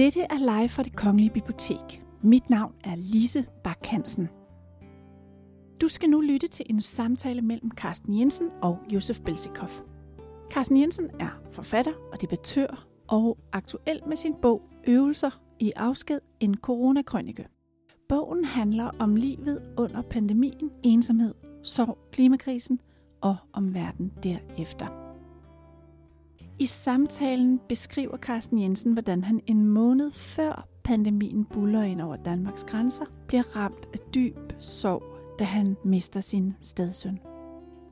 Dette er live fra det Kongelige Bibliotek. Mit navn er Lise Bak Hansen. Du skal nu lytte til en samtale mellem Carsten Jensen og Josef Belsikov. Carsten Jensen er forfatter og debattør og aktuel med sin bog Øvelser i afsked, en coronakrønike. Bogen handler om livet under pandemien, ensomhed, sorg, klimakrisen og om verden derefter. I samtalen beskriver Carsten Jensen, hvordan han en måned før pandemien buller ind over Danmarks grænser, bliver ramt af dyb sorg, da han mister sin stedsøn.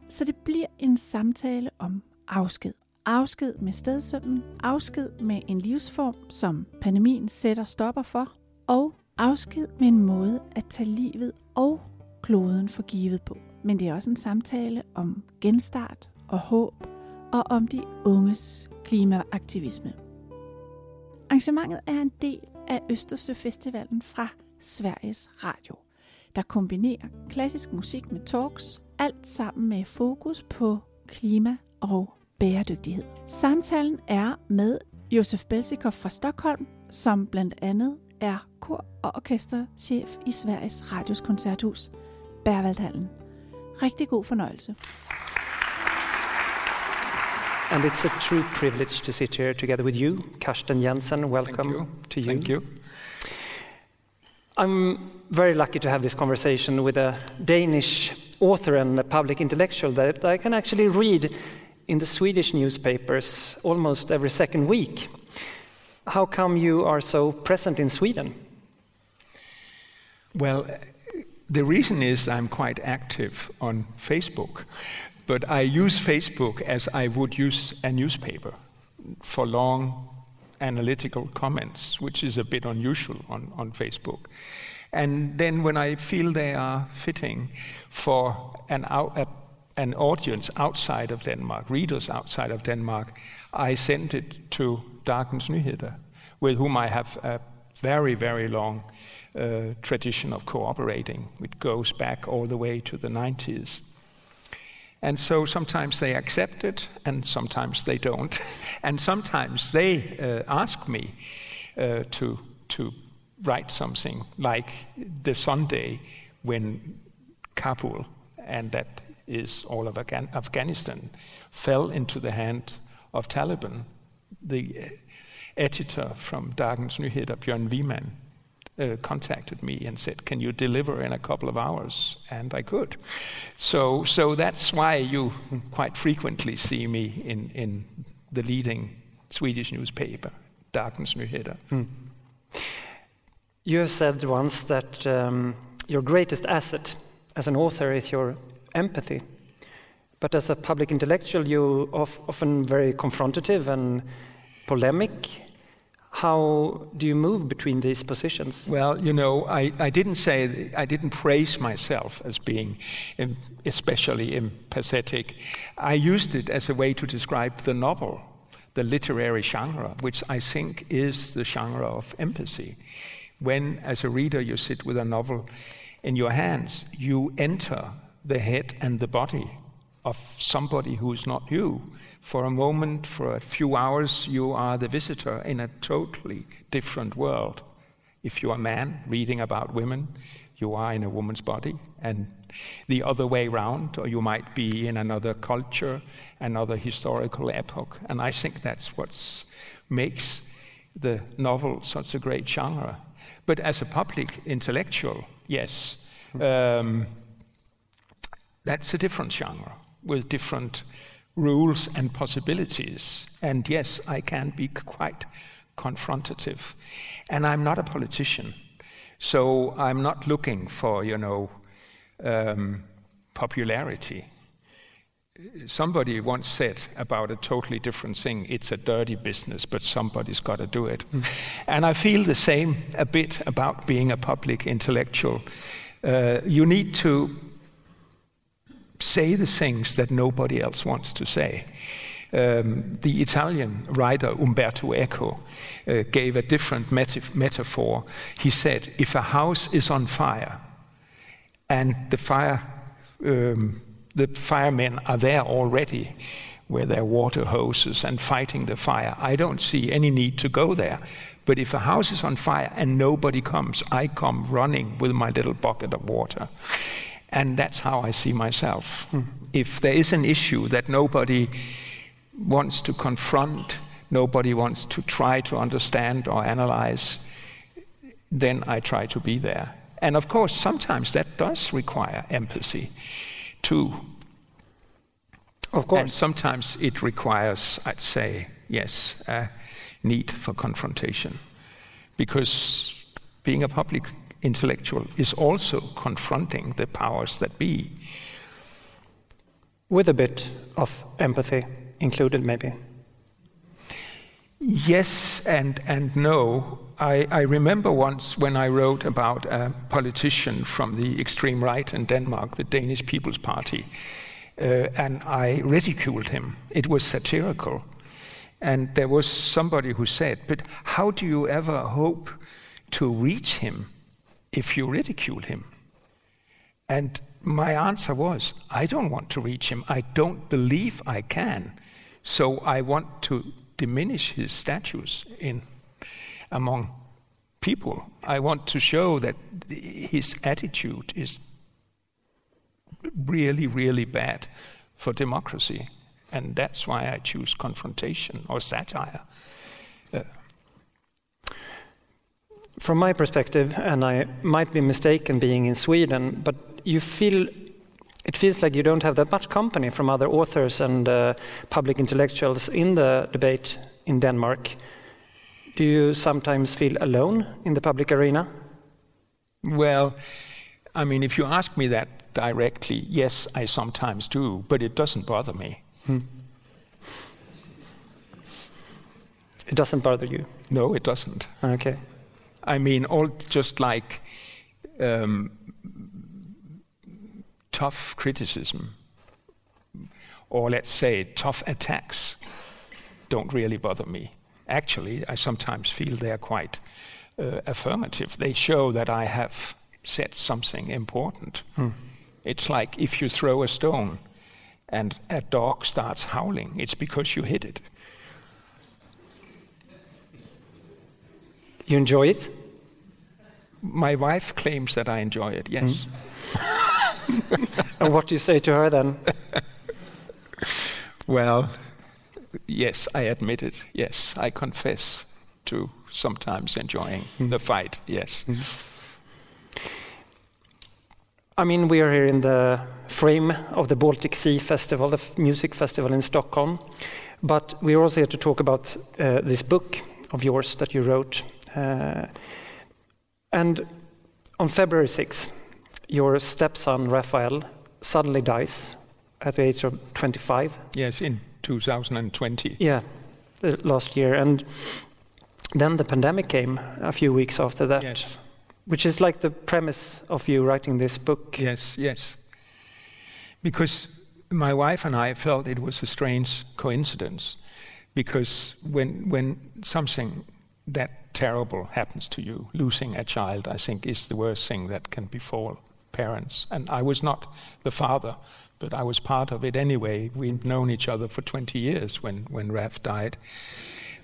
Så det bliver en samtale om afsked. Afsked med stedsønnen, afsked med en livsform, som pandemien sætter stopper for, og afsked med en måde at tage livet og kloden for givet på. Men det er også en samtale om genstart og håb, og om de unges klimaaktivisme. Arrangementet er en del af Østersøfestivalen fra Sveriges Radio, der kombinerer klassisk musik med talks, alt sammen med fokus på klima og bæredygtighed. Samtalen er med Josef Belsikov fra Stockholm, som blandt andet er kor- og orkesterchef i Sveriges Radios koncerthus, Berwaldhallen. Rigtig god fornøjelse. And it's a true privilege to sit here together with you, Carsten Jensen. Welcome you. to you. Thank you. I'm very lucky to have this conversation with a Danish author and a public intellectual that I can actually read in the Swedish newspapers almost every second week. How come you are so present in Sweden? Well, the reason is I'm quite active on Facebook, but I use Facebook as I would use a newspaper for long analytical comments, which is a bit unusual on, on Facebook. And then when I feel they are fitting for an, out, a, an audience outside of Denmark, readers outside of Denmark, I send it to Dagens Nyheter, with whom I have a very, very long uh, tradition of cooperating, which goes back all the way to the 90s. And so sometimes they accept it, and sometimes they don't. and sometimes they uh, ask me uh, to, to write something like the Sunday when Kabul, and that is all of Afghan- Afghanistan, fell into the hands of Taliban. The uh, editor from Dagens Nyheter, Björn Wiman, uh, contacted me and said, "Can you deliver in a couple of hours?" And I could. So, so that's why you quite frequently see me in, in the leading Swedish newspaper, Dagens Nyheter. You have said once that um, your greatest asset as an author is your empathy. But as a public intellectual, you of, often very confrontative and polemic. How do you move between these positions? Well, you know, I, I didn't say, I didn't praise myself as being especially empathetic. I used it as a way to describe the novel, the literary genre, which I think is the genre of empathy. When, as a reader, you sit with a novel in your hands, you enter the head and the body of somebody who is not you. For a moment, for a few hours, you are the visitor in a totally different world. If you are a man reading about women, you are in a woman's body, and the other way round, or you might be in another culture, another historical epoch. And I think that's what makes the novel such a great genre. But as a public intellectual, yes, um, that's a different genre with different rules and possibilities. And yes, I can be quite confrontative. And I'm not a politician, so I'm not looking for, you know, um, popularity. Somebody once said about a totally different thing it's a dirty business, but somebody's got to do it. And I feel the same a bit about being a public intellectual. Uh, you need to say the things that nobody else wants to say. Um, the Italian writer Umberto Eco uh, gave a different meta- metaphor. He said, If a house is on fire and the fire, um, the firemen are there already with their water hoses and fighting the fire, I don't see any need to go there. But if a house is on fire and nobody comes, I come running with my little bucket of water. And that's how I see myself. Mm. If there is an issue that nobody wants to confront, nobody wants to try to understand or analyze, then I try to be there. And of course, sometimes that does require empathy too. Of course. And sometimes it requires, I'd say, yes, a need for confrontation. Because being a public intellectual is also confronting the powers that be. With a bit of empathy included, maybe? Yes and, and no. I, I remember once when I wrote about a politician from the extreme right in Denmark, the Danish People's Party, uh, and I ridiculed him. It was satirical. And there was somebody who said, But how do you ever hope to reach him if you ridicule him? And my answer was, I don't want to reach him. I don't believe I can. So I want to diminish his status in among people. I want to show that his attitude is really, really bad for democracy. And that's why I choose confrontation or satire. Uh, From my perspective, and I might be mistaken being in Sweden, but you feel it feels like you don't have that much company from other authors and uh, public intellectuals in the debate in Denmark. Do you sometimes feel alone in the public arena? Well, I mean, if you ask me that directly, yes, I sometimes do, but it doesn't bother me. Hmm. It doesn't bother you? No, it doesn't. Okay. I mean, all just like um, tough criticism, or let's say tough attacks, don't really bother me. Actually, I sometimes feel they're quite uh, affirmative. They show that I have said something important. Hmm. It's like if you throw a stone and a dog starts howling, it's because you hit it. You enjoy it? My wife claims that I enjoy it, yes. Mm. and what do you say to her then? well, yes, I admit it. Yes, I confess to sometimes enjoying mm. the fight, yes. Mm. I mean, we are here in the frame of the Baltic Sea Festival, the music festival in Stockholm, but we're also here to talk about uh, this book of yours that you wrote. Uh, and on February 6, your stepson Raphael suddenly dies at the age of 25. Yes, in 2020. Yeah, last year. And then the pandemic came a few weeks after that. Yes. Which is like the premise of you writing this book. Yes, yes. Because my wife and I felt it was a strange coincidence. Because when, when something that terrible happens to you, losing a child, I think, is the worst thing that can befall parents. And I was not the father, but I was part of it anyway. We'd known each other for 20 years when, when Raf died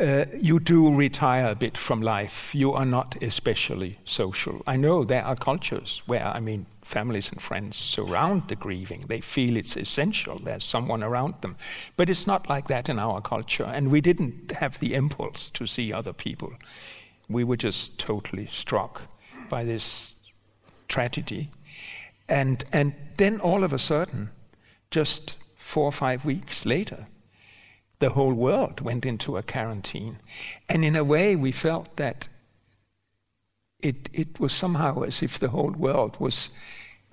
uh, you do retire a bit from life. You are not especially social. I know there are cultures where, I mean, families and friends surround the grieving. They feel it's essential. There's someone around them. But it's not like that in our culture. And we didn't have the impulse to see other people. We were just totally struck by this tragedy. And, and then all of a sudden, just four or five weeks later, the whole world went into a quarantine. And in a way, we felt that it, it was somehow as if the whole world was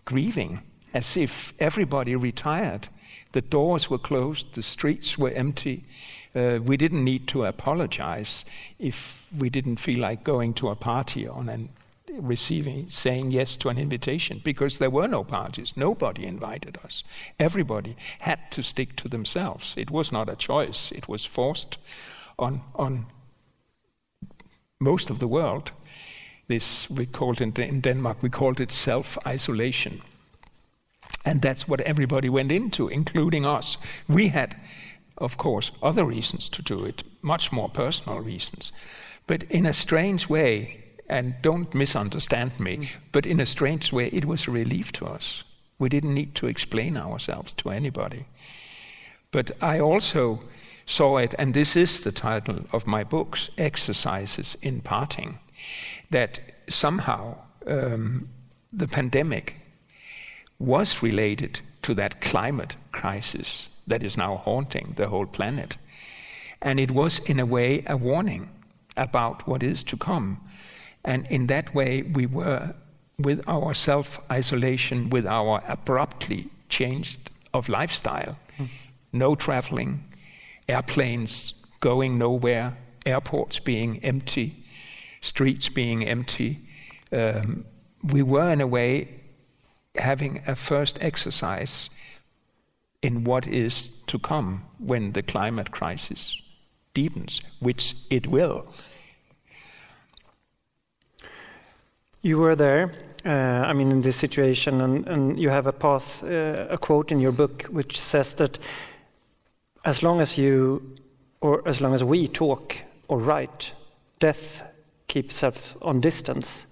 grieving, as if everybody retired. The doors were closed, the streets were empty. Uh, we didn't need to apologize if we didn't feel like going to a party on and receiving, saying yes to an invitation because there were no parties. Nobody invited us. Everybody had to stick to themselves. It was not a choice, it was forced on, on most of the world. This, we called it in Denmark, we called it self isolation. And that's what everybody went into, including us. We had of course, other reasons to do it, much more personal reasons. But in a strange way, and don't misunderstand me, mm. but in a strange way, it was a relief to us. We didn't need to explain ourselves to anybody. But I also saw it, and this is the title of my books Exercises in Parting, that somehow um, the pandemic was related to that climate crisis that is now haunting the whole planet. And it was, in a way, a warning about what is to come. And in that way, we were, with our self isolation, with our abruptly changed of lifestyle, mm. no traveling, airplanes going nowhere, airports being empty, streets being empty. Um, we were, in a way, having a first exercise in what is to come when the climate crisis deepens, which it will. You were there, uh, I mean, in this situation, and, and you have a path, uh, a quote in your book which says that as long as you, or as long as we talk or write, death keeps itself on distance.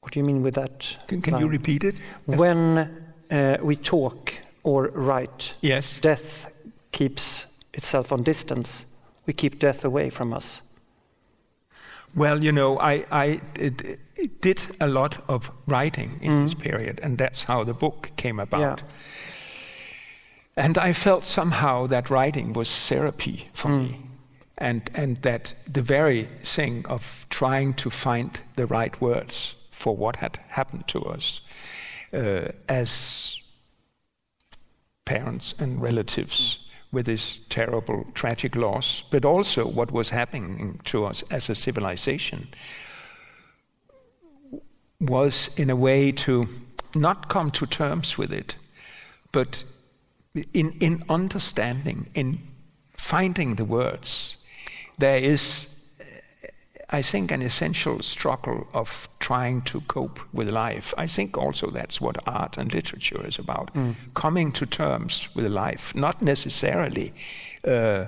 What do you mean with that? Can, can you repeat it? When uh, we talk or write, yes. death keeps itself on distance. We keep death away from us. Well, you know, I, I did, did a lot of writing in mm. this period, and that's how the book came about. Yeah. And I felt somehow that writing was therapy for mm. me. And, and that the very thing of trying to find the right words for what had happened to us uh, as parents and relatives with this terrible, tragic loss, but also what was happening to us as a civilization was, in a way, to not come to terms with it, but in, in understanding, in finding the words, there is, I think, an essential struggle of trying to cope with life. I think also that's what art and literature is about mm. coming to terms with life, not necessarily. Uh,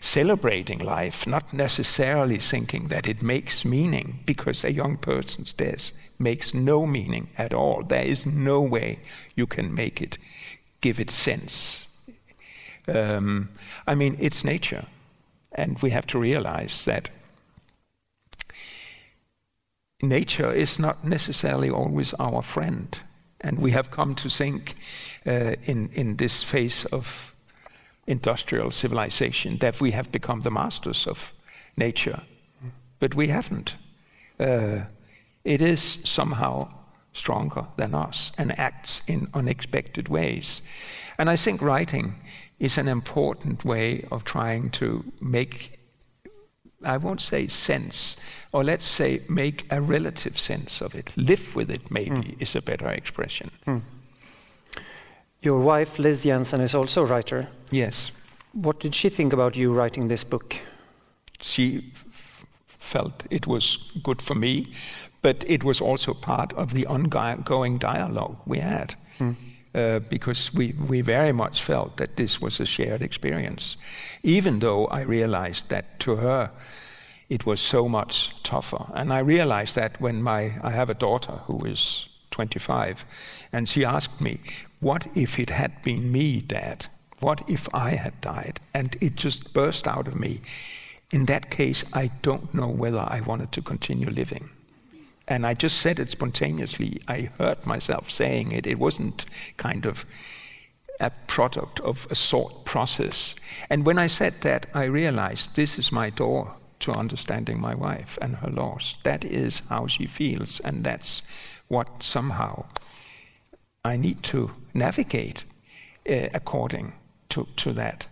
celebrating life, not necessarily thinking that it makes meaning, because a young person's death makes no meaning at all. There is no way you can make it give it sense. Um, I mean, it's nature, and we have to realize that nature is not necessarily always our friend. And we have come to think uh, in, in this phase of industrial civilization that we have become the masters of nature. But we haven't. Uh, it is somehow stronger than us and acts in unexpected ways. And I think writing is an important way of trying to make, I won't say sense, or let's say make a relative sense of it. Live with it, maybe, mm. is a better expression. Mm. Your wife, Liz Jensen, is also a writer. Yes. What did she think about you writing this book? She felt it was good for me, but it was also part of the ongoing dialogue we had. Mm. Uh, because we, we very much felt that this was a shared experience, even though I realized that to her it was so much tougher. And I realized that when my I have a daughter who is 25, and she asked me, "What if it had been me, Dad? What if I had died?" And it just burst out of me. In that case, I don't know whether I wanted to continue living. And I just said it spontaneously. I heard myself saying it. It wasn't kind of a product of a thought process. And when I said that, I realized this is my door to understanding my wife and her loss. That is how she feels, and that's what somehow I need to navigate uh, according to, to that.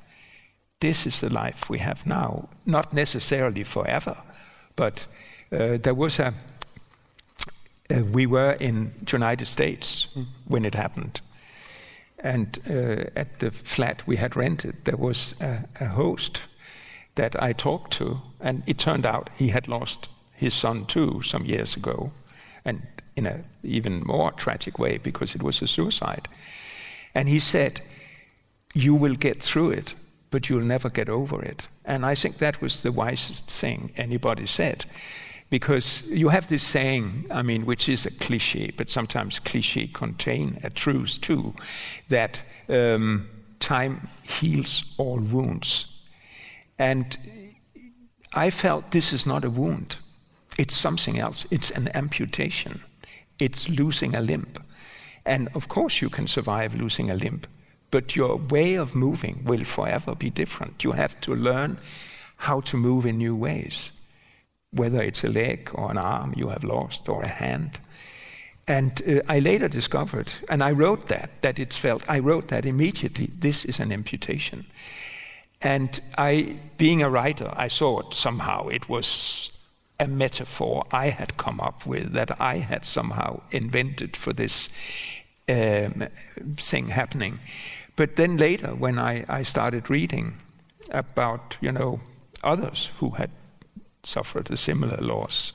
This is the life we have now, not necessarily forever, but uh, there was a uh, we were in the United States mm. when it happened. And uh, at the flat we had rented, there was a, a, host that I talked to, and it turned out he had lost his son too some years ago, and in an even more tragic way because it was a suicide. And he said, You will get through it, but you'll never get over it. And I think that was the wisest thing anybody said. Because you have this saying, I mean, which is a cliche, but sometimes cliche contain a truth too, that um, time heals all wounds. And I felt this is not a wound. It's something else. It's an amputation. It's losing a limb. And of course, you can survive losing a limb, but your way of moving will forever be different. You have to learn how to move in new ways, whether it's a leg or an arm you have lost or a hand. And uh, I later discovered, and I wrote that, that it felt, I wrote that immediately, this is an amputation. And I, being a writer, I thought somehow it was a metaphor I had come up with that I had somehow invented for this um, thing happening. But then later, when I, I started reading about, you know, others who had suffered a similar loss,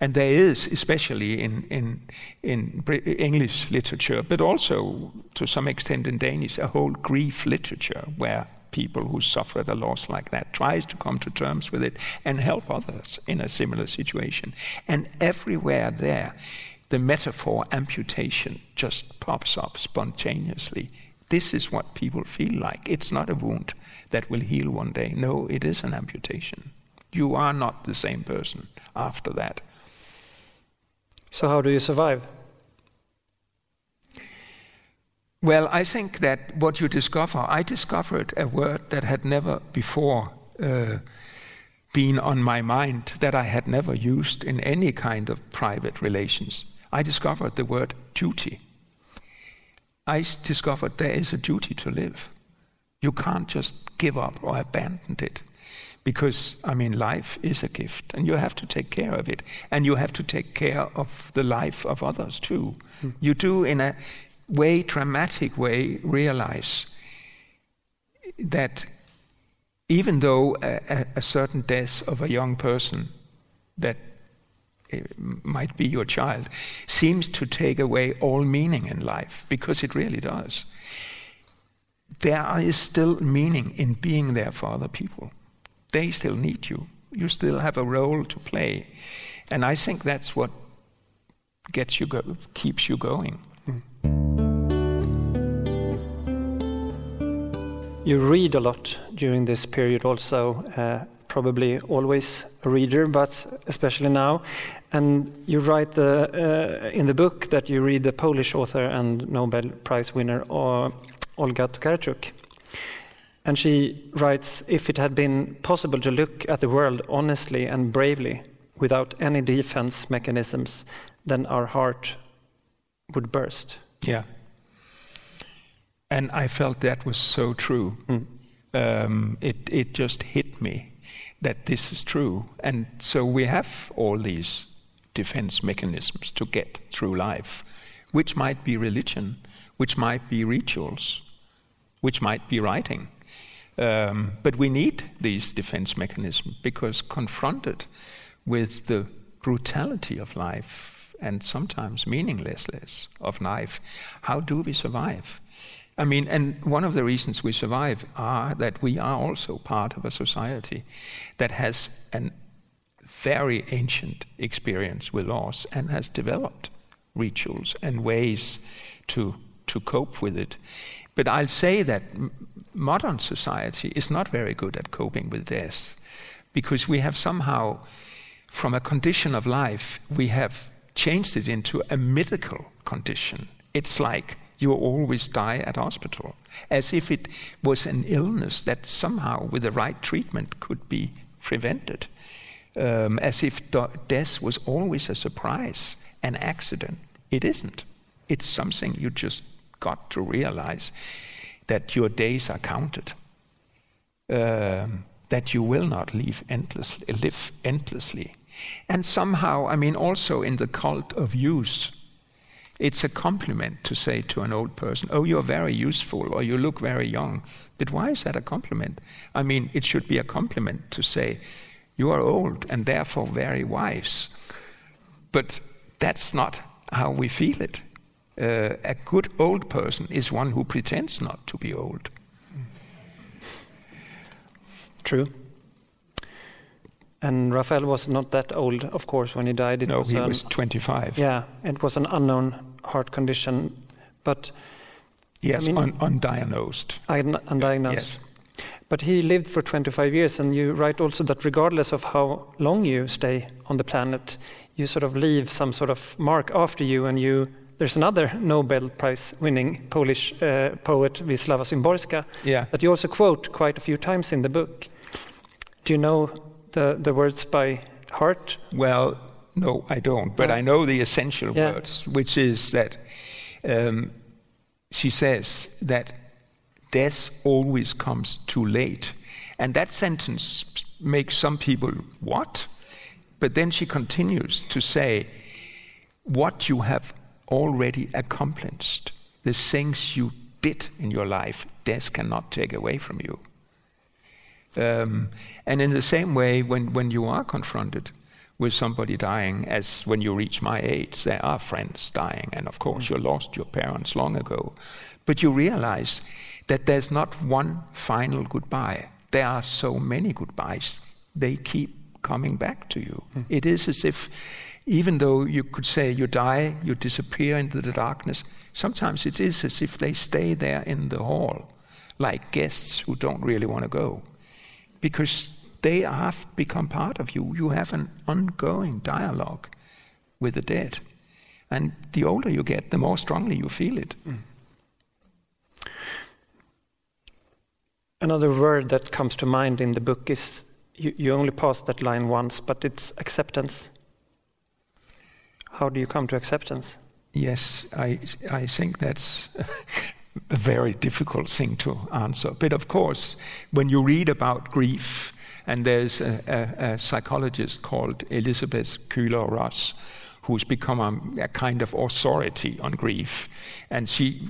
and there is, especially in, in, in English literature, but also to some extent in Danish, a whole grief literature where people who suffered a loss like that tries to come to terms with it and help others in a similar situation. And everywhere there, the metaphor amputation just pops up spontaneously. This is what people feel like. It's not a wound that will heal one day. No, it is an amputation. You are not the same person after that. So, how do you survive? Well, I think that what you discover, I discovered a word that had never before uh, been on my mind, that I had never used in any kind of private relations. I discovered the word duty. I discovered there is a duty to live. You can't just give up or abandon it because, I mean, life is a gift and you have to take care of it. And you have to take care of the life of others too. Mm. You do, in a way, dramatic way, realize that even though a, a certain death of a young person that might be your child, seems to take away all meaning in life, because it really does. There is still meaning in being there for other people. They still need you. You still have a role to play. And I think that's what gets you go- keeps you going. You read a lot during this period also. Uh, probably always a reader, but especially now. And you write the, uh, in the book that you read the Polish author and Nobel Prize winner uh, Olga Tokarczuk. And she writes If it had been possible to look at the world honestly and bravely without any defense mechanisms, then our heart would burst. Yeah. And I felt that was so true. Mm. Um, it, it just hit me that this is true. And so we have all these defense mechanisms to get through life, which might be religion, which might be rituals, which might be writing. Um, but we need these defense mechanisms because confronted with the brutality of life and sometimes meaninglessness of life, how do we survive? I mean, and one of the reasons we survive are that we are also part of a society that has a very ancient experience with loss and has developed rituals and ways to, to cope with it. But I'll say that modern society is not very good at coping with death because we have somehow, from a condition of life, we have changed it into a mythical condition. It's like you always die at hospital, as if it was an illness that somehow, with the right treatment, could be prevented, um, as if death was always a surprise, an accident. It isn't. It's something you just got to realize that your days are counted, um, that you will not live endlessly, live endlessly. And somehow, I mean, also in the cult of youth, it's a compliment to say to an old person, Oh, you're very useful, or you look very young. But why is that a compliment? I mean, it should be a compliment to say, You are old and therefore very wise. But that's not how we feel it. Uh, a good old person is one who pretends not to be old. True. And Raphael was not that old, of course, when he died. It no, was he an, was 25. Yeah, it was an unknown heart condition, but yes, I mean, un- undiagnosed. Un- undiagnosed. Yes. But he lived for 25 years, and you write also that regardless of how long you stay on the planet, you sort of leave some sort of mark after you, and you. There's another Nobel Prize-winning Polish uh, poet, Wisława Szymborska, yeah. that you also quote quite a few times in the book. Do you know the, the words by heart? Well, no, I don't, but I know the essential yeah. words, which is that um, she says that death always comes too late. And that sentence makes some people, what? But then she continues to say, what you have already accomplished, the things you did in your life, death cannot take away from you. Um, and in the same way, when, when you are confronted with somebody dying, as when you reach my age, there are friends dying, and of course, you lost your parents long ago. But you realize that there's not one final goodbye. There are so many goodbyes. They keep coming back to you. Mm. It is as if, even though you could say you die, you disappear into the darkness, sometimes it is as if they stay there in the hall, like guests who don't really want to go. Because they have become part of you. You have an ongoing dialogue with the dead. And the older you get, the more strongly you feel it. Mm. Another word that comes to mind in the book is you, you only pass that line once, but it's acceptance. How do you come to acceptance? Yes, I, I think that's a very difficult thing to answer. But of course, when you read about grief, and there's a, a, a psychologist called Elizabeth Kübler-Ross, who's become a, a, kind of authority on grief, and she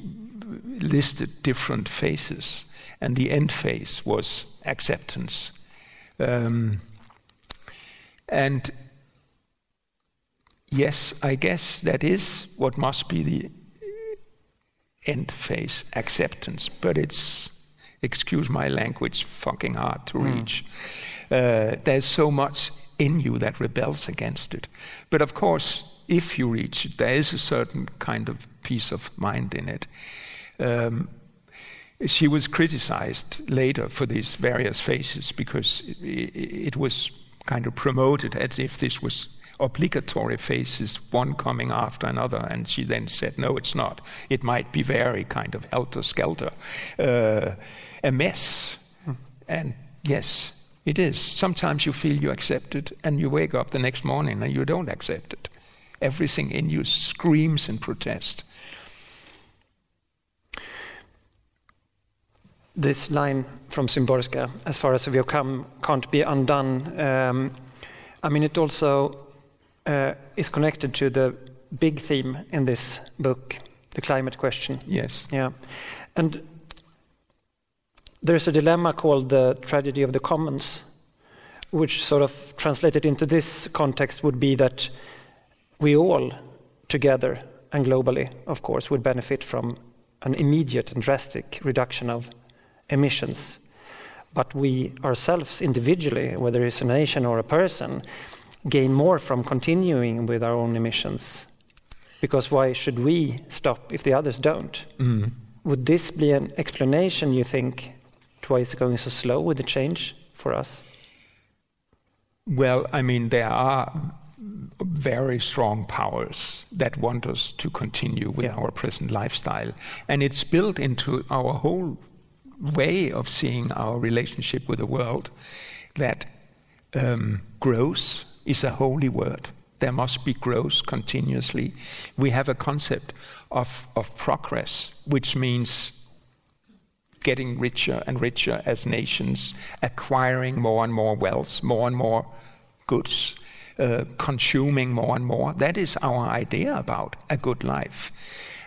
listed different phases and the end phase was acceptance. Um, and yes, I guess that is what must be the end phase acceptance, but it's, excuse my language, fucking hard to hmm. reach. Mm. Uh, there's so much in you that rebels against it. But of course, if you reach it, there is a certain kind of peace of mind in it. Um, she was criticized later for these various phases because it, was kind of promoted as if this was obligatory phases, one coming after another, and she then said, no, it's not. It might be very kind of helter skelter, uh, a mess. And yes, it is. Sometimes you feel you accept it, and you wake up the next morning and you don't accept it. Everything in you screams in protest. this line from Szymborska, as far as we have come, can't be undone. Um, I mean, it also uh, is connected to the big theme in this book, the climate question. Yes. Yeah. And there's a dilemma called the tragedy of the commons, which sort of translated into this context would be that we all together and globally, of course, would benefit from an immediate and drastic reduction of emissions. But we ourselves individually, whether it's a nation or a person, gain more from continuing with our own emissions. Because why should we stop if the others don't? Mm. Would this be an explanation, you think, to why it's going so slow with the change for us? Well, I mean, there are very strong powers that want us to continue with yeah. our present lifestyle. And it's built into our whole way of seeing our relationship with the world that um, growth is a holy word. There must be growth continuously. We have a concept of, of progress, which means getting richer and richer as nations, acquiring more and more wealth, more and more goods, uh, consuming more and more. That is our idea about a good life.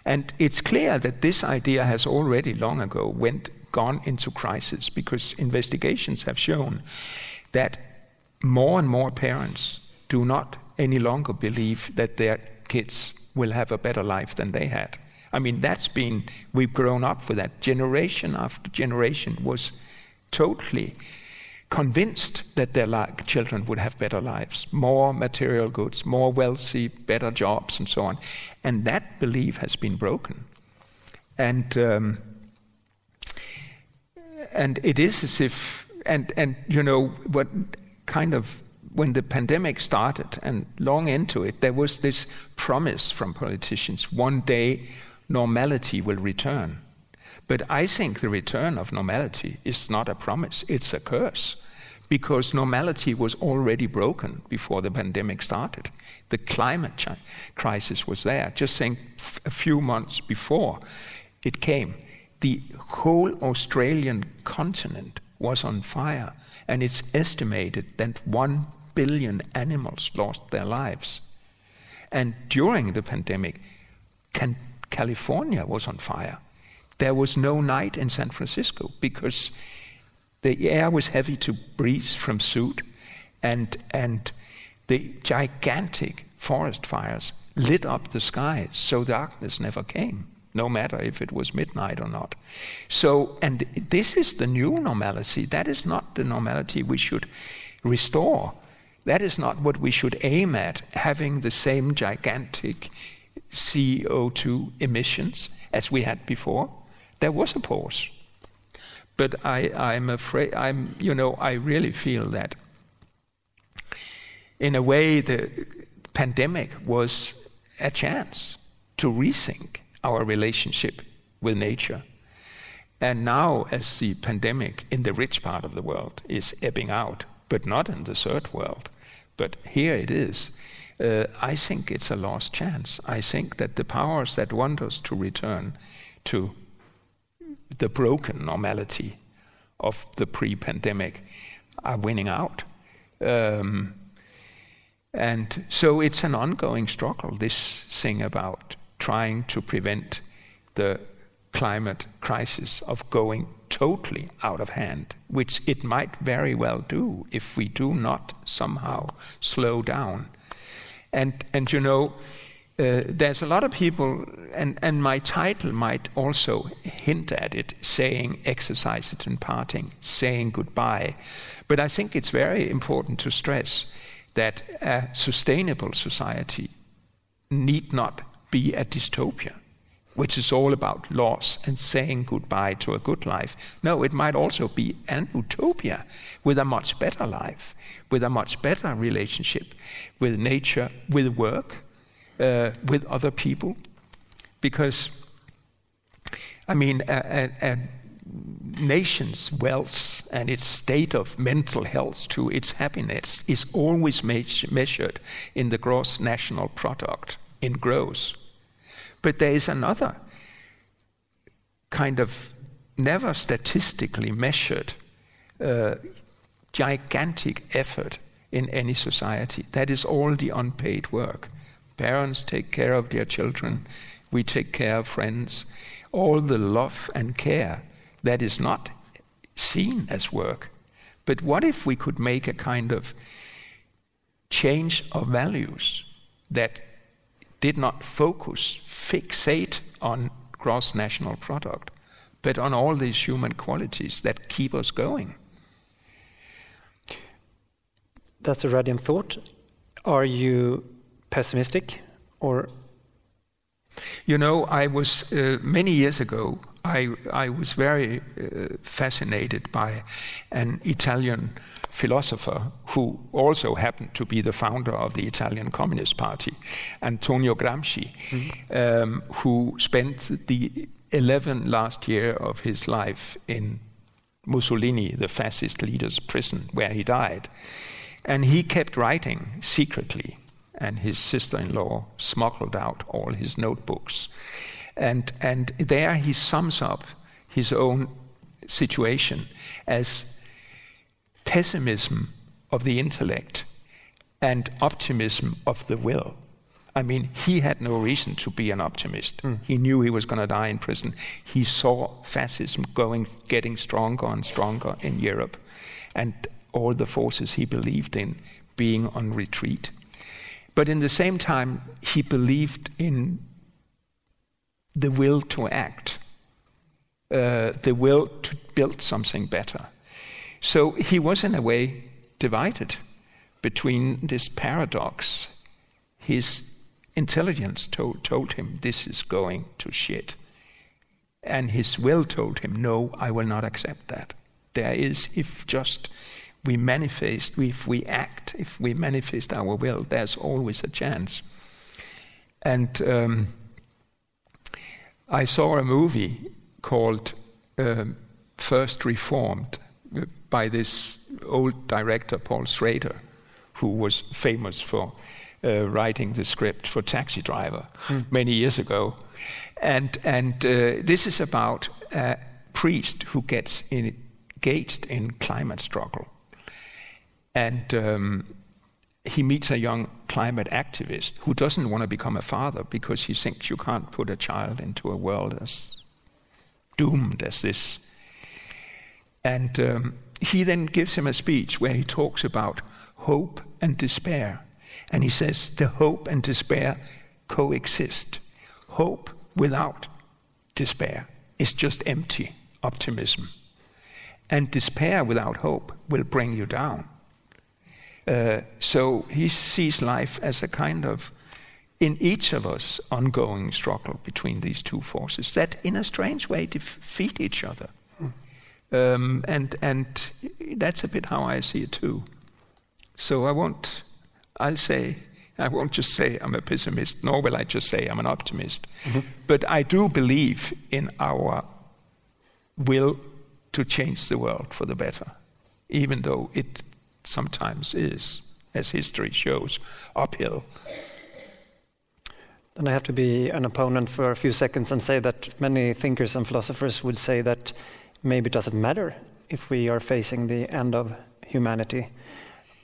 And it's clear that this idea has already long ago went gone into crisis because investigations have shown that more and more parents do not any longer believe that their kids will have a better life than they had. I mean, that's been, we've grown up with that. Generation after generation was totally convinced that their children would have better lives, more material goods, more wealthy, better jobs, and so on. And that belief has been broken. And um, and it is as if and and you know what kind of when the pandemic started and long into it, there was this promise from politicians: one day normality will return. But I think the return of normality is not a promise, it's a curse. Because normality was already broken before the pandemic started. The climate crisis was there. Just saying, a few months before it came, the whole Australian continent was on fire, and it's estimated that one billion animals lost their lives. And during the pandemic, can, California was on fire. There was no night in San Francisco because the air was heavy to breathe from soot, and, and the gigantic forest fires lit up the sky so darkness never came, no matter if it was midnight or not. So, and this is the new normality. That is not the normality we should restore. That is not what we should aim at, having the same gigantic CO2 emissions as we had before there was a pause. But I, I'm afraid, I'm, you know, I really feel that in a way the pandemic was a chance to rethink our relationship with nature. And now, as the pandemic in the rich part of the world is ebbing out, but not in the third world, but here it is, uh, I think it's a lost chance. I think that the powers that want us to return to the broken normality of the pre pandemic are winning out. Um, and so it's an ongoing struggle, this thing about trying to prevent the climate crisis of going totally out of hand, which it might very well do if we do not somehow slow down. And, and you know, uh, there's a lot of people, and, and my title might also hint at it, saying exercise it in parting, saying goodbye. But I think it's very important to stress that a sustainable society need not be a dystopia, which is all about loss and saying goodbye to a good life. No, it might also be an utopia with a much better life, with a much better relationship with nature, with work uh, with other people. Because, I mean, a, a, a nation's wealth and its state of mental health to its happiness is always measured in the gross national product, in growth. But there is another kind of never statistically measured uh, gigantic effort in any society. That is all the unpaid work. Parents take care of their children. We take care of friends. All the love and care that is not seen as work. But what if we could make a kind of change of values that did not focus, fixate on gross national product, but on all these human qualities that keep us going? That's a radiant thought. Are you pessimistic or you know i was uh, many years ago i i was very uh, fascinated by an italian philosopher who also happened to be the founder of the Italian Communist Party, Antonio Gramsci, mm-hmm. um, who spent the 11 last year of his life in Mussolini, the fascist leader's prison, where he died. And he kept writing secretly and his sister-in-law smuggled out all his notebooks. And, and there he sums up his own situation as pessimism of the intellect and optimism of the will. I mean, he had no reason to be an optimist. Mm. He knew he was going to die in prison. He saw fascism going, getting stronger and stronger in Europe, and all the forces he believed in being on retreat. But in the same time, he believed in the will to act, uh, the will to build something better. So he was, in a way, divided between this paradox. His intelligence told, told him this is going to shit. And his will told him, no, I will not accept that. There is, if just we manifest, if we act, if we manifest our will, there's always a chance. And um, I saw a movie called um, First Reformed by this old director, Paul Schrader, who was famous for uh, writing the script for Taxi Driver mm. many years ago. And, and uh, this is about a priest who gets engaged in climate struggle. And um, he meets a young climate activist who doesn't want to become a father because he thinks you can't put a child into a world as doomed as this. And um, he then gives him a speech where he talks about hope and despair. And he says the hope and despair coexist. Hope without despair is just empty optimism. And despair without hope will bring you down. Uh, so he sees life as a kind of, in each of us, ongoing struggle between these two forces that, in a strange way, defeat each other. Um, and, and that's a bit how I see it too. So I won't, I'll say, I won't just say I'm a pessimist, nor will I just say I'm an optimist. Mm-hmm. But I do believe in our will to change the world for the better, even though it sometimes is, as history shows, uphill. Then I have to be an opponent for a few seconds and say that many thinkers and philosophers would say that maybe it doesn't matter if we are facing the end of humanity.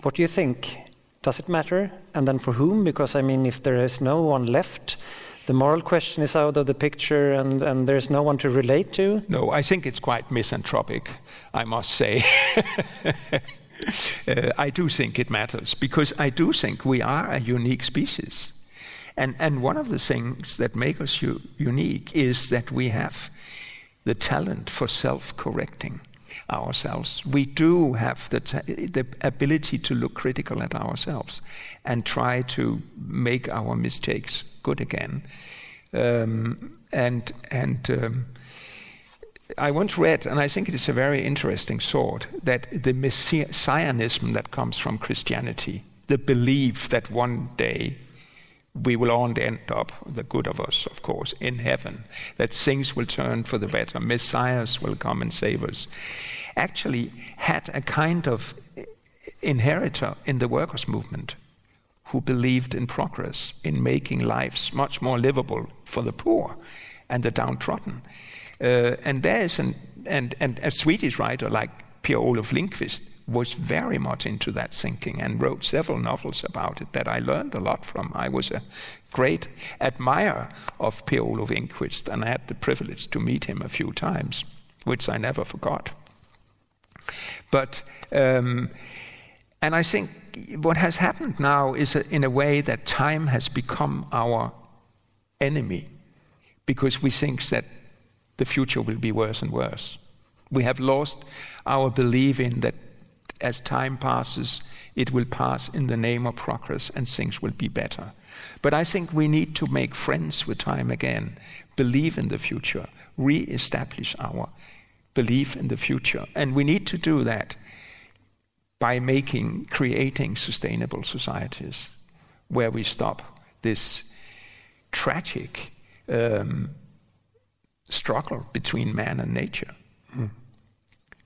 What do you think? Does it matter? And then for whom? Because I mean, if there is no one left, the moral question is out of the picture and, and there's no one to relate to? No, I think it's quite misanthropic, I must say. uh, I do think it matters because I do think we are a unique species. And, and one of the things that make us u- unique is that we have the talent for self correcting ourselves. We do have the, the ability to look critical at ourselves and try to make our mistakes good again. Um, and and um, I once read, and I think it is a very interesting thought, that the messianism that comes from Christianity, the belief that one day we will all end up, the good of us, of course, in heaven, that things will turn for the better, messiahs will come and save us, actually had a kind of inheritor in the workers' movement who believed in progress, in making lives much more livable for the poor and the downtrodden. Uh, and there is an, and, and a Swedish writer like Per Olov Enquist was very much into that thinking and wrote several novels about it that I learned a lot from. I was a great admirer of Per Olov Enquist and I had the privilege to meet him a few times, which I never forgot. But, um, and I think what has happened now is in a way that time has become our enemy because we think that the future will be worse and worse. We have lost our belief in that as time passes, it will pass in the name of progress and things will be better. But I think we need to make friends with time again, believe in the future, re establish our belief in the future. And we need to do that by making, creating sustainable societies where we stop this tragic um, struggle between man and nature. Mm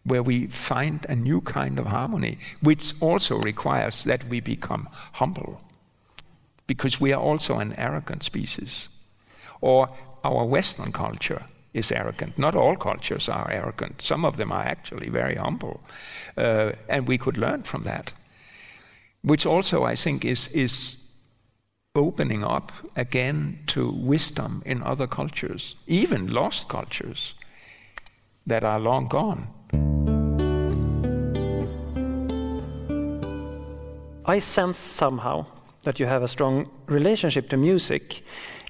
where we find a new kind of harmony, which also requires that we become humble, because we are also an arrogant species. Or our Western culture is arrogant. Not all cultures are arrogant, some of them are actually very humble, uh, and we could learn from that. Which also, I think, is, is opening up again to wisdom in other cultures, even lost cultures that are long gone. I sense somehow that you have a strong relationship to music.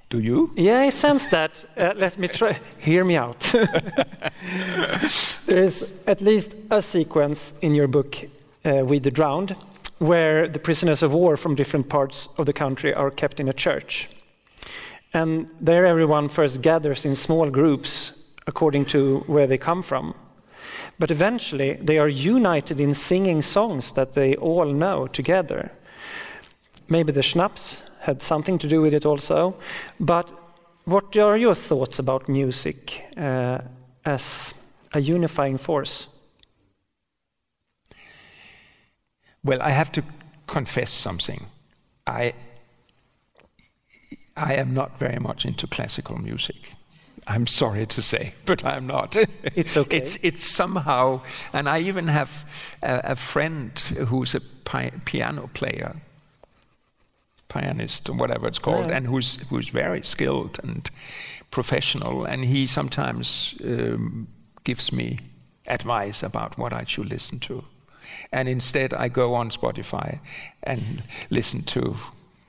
Do you? Yeah, I sense that. Uh, let me try. Hear me out. there is at least a sequence in your book, uh, We, the Drowned, where the prisoners of war from different parts of the country are kept in a church. And there, everyone first gathers in small groups according to where they come from. But eventually, they are united in singing songs that they all know together. Maybe the schnapps had something to do with it also. But what are your thoughts about music uh, as a unifying force? Well, I have to confess something. I I am not very much into classical music. I'm sorry to say, but I'm not. It's okay. it's, it's somehow, and I even have a, a friend who's a pi- piano player, pianist or whatever it's called, Yeah. and who's who's very skilled and professional, and he sometimes um, gives me advice about what I should listen to, and instead I go on Spotify and listen to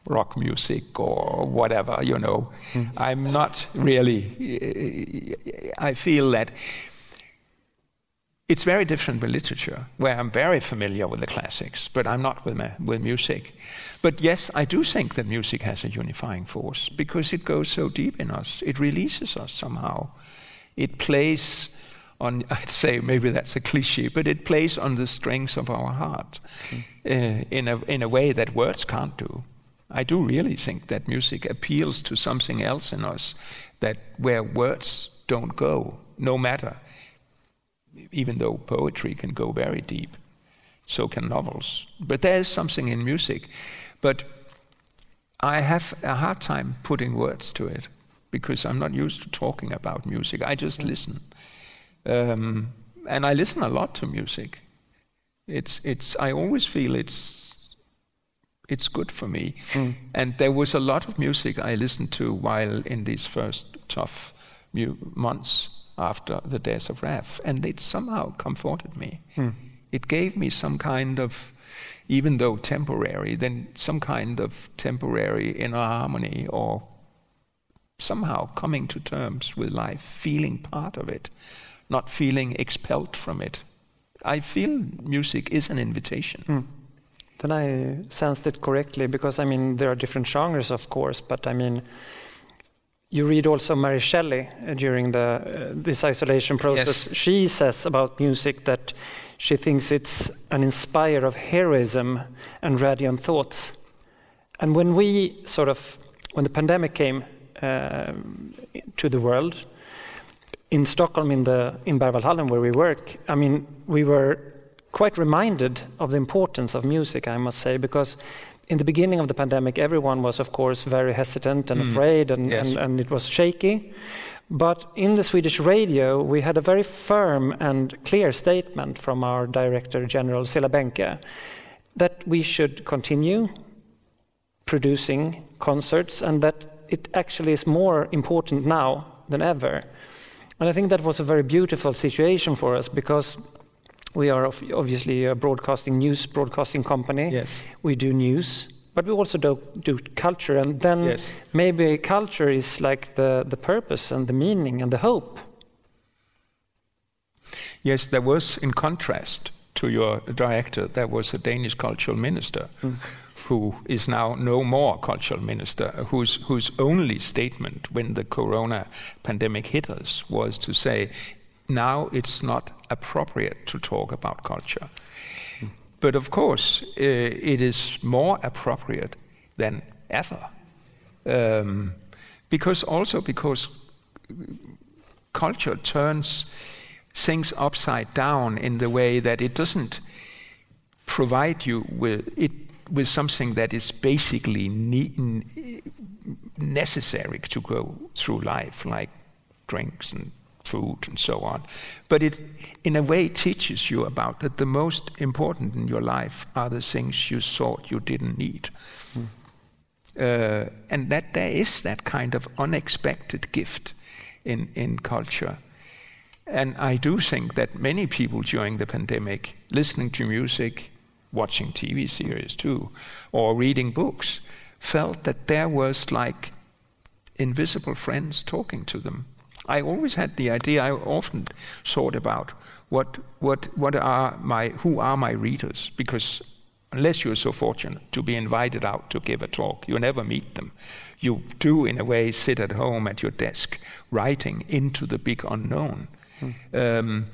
rock music or whatever, you know. I'm not really, I feel that it's very different with literature, where I'm very familiar with the classics, but I'm not with, ma- with music. But yes, I do think that music has a unifying force because it goes so deep in us, it releases us somehow. It plays on, I'd say maybe that's a cliche, but it plays on the strings of our heart uh, in, a, in a way that words can't do. I do really think that music appeals to something else in us that where words don't go, no matter. Even though poetry can go very deep, so can novels. But there is something in music. But I have a hard time putting words to it because I'm not used to talking about music. I just listen. Um, and I listen a lot to music. It's, it's, I always feel it's, it's good for me. Mm. And there was a lot of music I listened to while in these first tough mu- months after the death of Raf, and it somehow comforted me. Mm. It gave me some kind of, even though temporary, then some kind of temporary inner harmony or somehow coming to terms with life, feeling part of it, not feeling expelled from it. I feel music is an invitation. Mm. Then I sensed it correctly because I mean there are different genres, of course, but I mean you read also Mary Shelley uh, during the uh, this isolation process. Yes. She says about music that she thinks it's an inspire of heroism and radiant thoughts. And when we sort of when the pandemic came um to the world in Stockholm in the in Berwaldhallen where we work, I mean we were quite reminded of the importance of music, I must say, because in the beginning of the pandemic, everyone was, of course, very hesitant and Mm. afraid, and, Yes. and, and it was shaky. But in the Swedish radio, we had a very firm and clear statement from our Director General, Cilla Benkö, that we should continue producing concerts and that it actually is more important now than ever. And I think that was a very beautiful situation for us because we are obviously a broadcasting news broadcasting company. Yes. We do news, but we also do, do culture. And then Yes. maybe culture is like the, the purpose and the meaning and the hope. Yes, there was, in contrast to your director, there was a Danish cultural minister mm. who is now no more cultural minister, whose, whose only statement when the corona pandemic hit us was to say, now it's not appropriate to talk about culture. But of course, uh, it is more appropriate than ever. Um, because also because culture turns things upside down in the way that it doesn't provide you with it with something that is basically ne- necessary to go through life, like drinks and food and so on. But it, in a way, teaches you about that the most important in your life are the things you thought you didn't need. Uh, and that there is that kind of unexpected gift in, in culture. And I do think that many people during the pandemic, listening to music, watching TV series too, or reading books, felt that there was like invisible friends talking to them. I always had the idea, I often thought about what, what, what are my, who are my readers? Because unless you're so fortunate to be invited out to give a talk, you never meet them. You do, in a way, sit at home at your desk, writing into the big unknown. Mm. Um,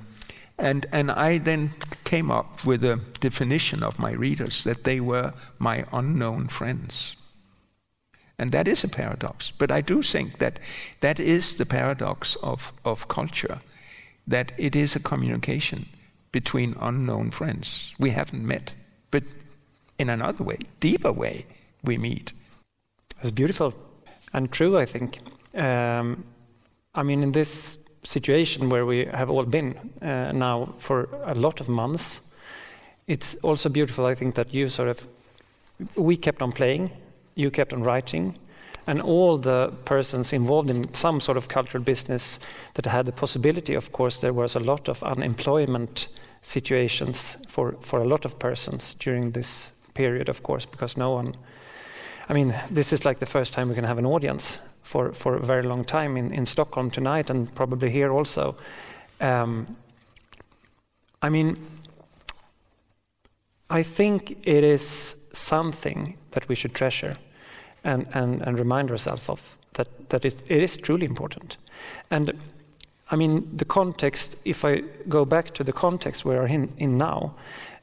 and, and I then came up with a definition of my readers that they were my unknown friends. And that is a paradox. But I do think that that is the paradox of, of culture, that it is a communication between unknown friends. We haven't met, but in another way, deeper way, we meet. That's beautiful and true, I think. Um, I mean, in this situation where we have all been uh, now for a lot of months, it's also beautiful, I think, that you sort of, we kept on playing, you kept on writing, and all the persons involved in some sort of cultural business that had the possibility, of course, there was a lot of unemployment situations for, for a lot of persons during this period, of course, because no one, I mean, this is like the first time we can have an audience for, for a very long time in, in Stockholm tonight and probably here also. Um, I mean, I think it is something that we should treasure and, and, and remind ourselves of that, that it, it is truly important. And I mean, the context, if I go back to the context we are in, in now,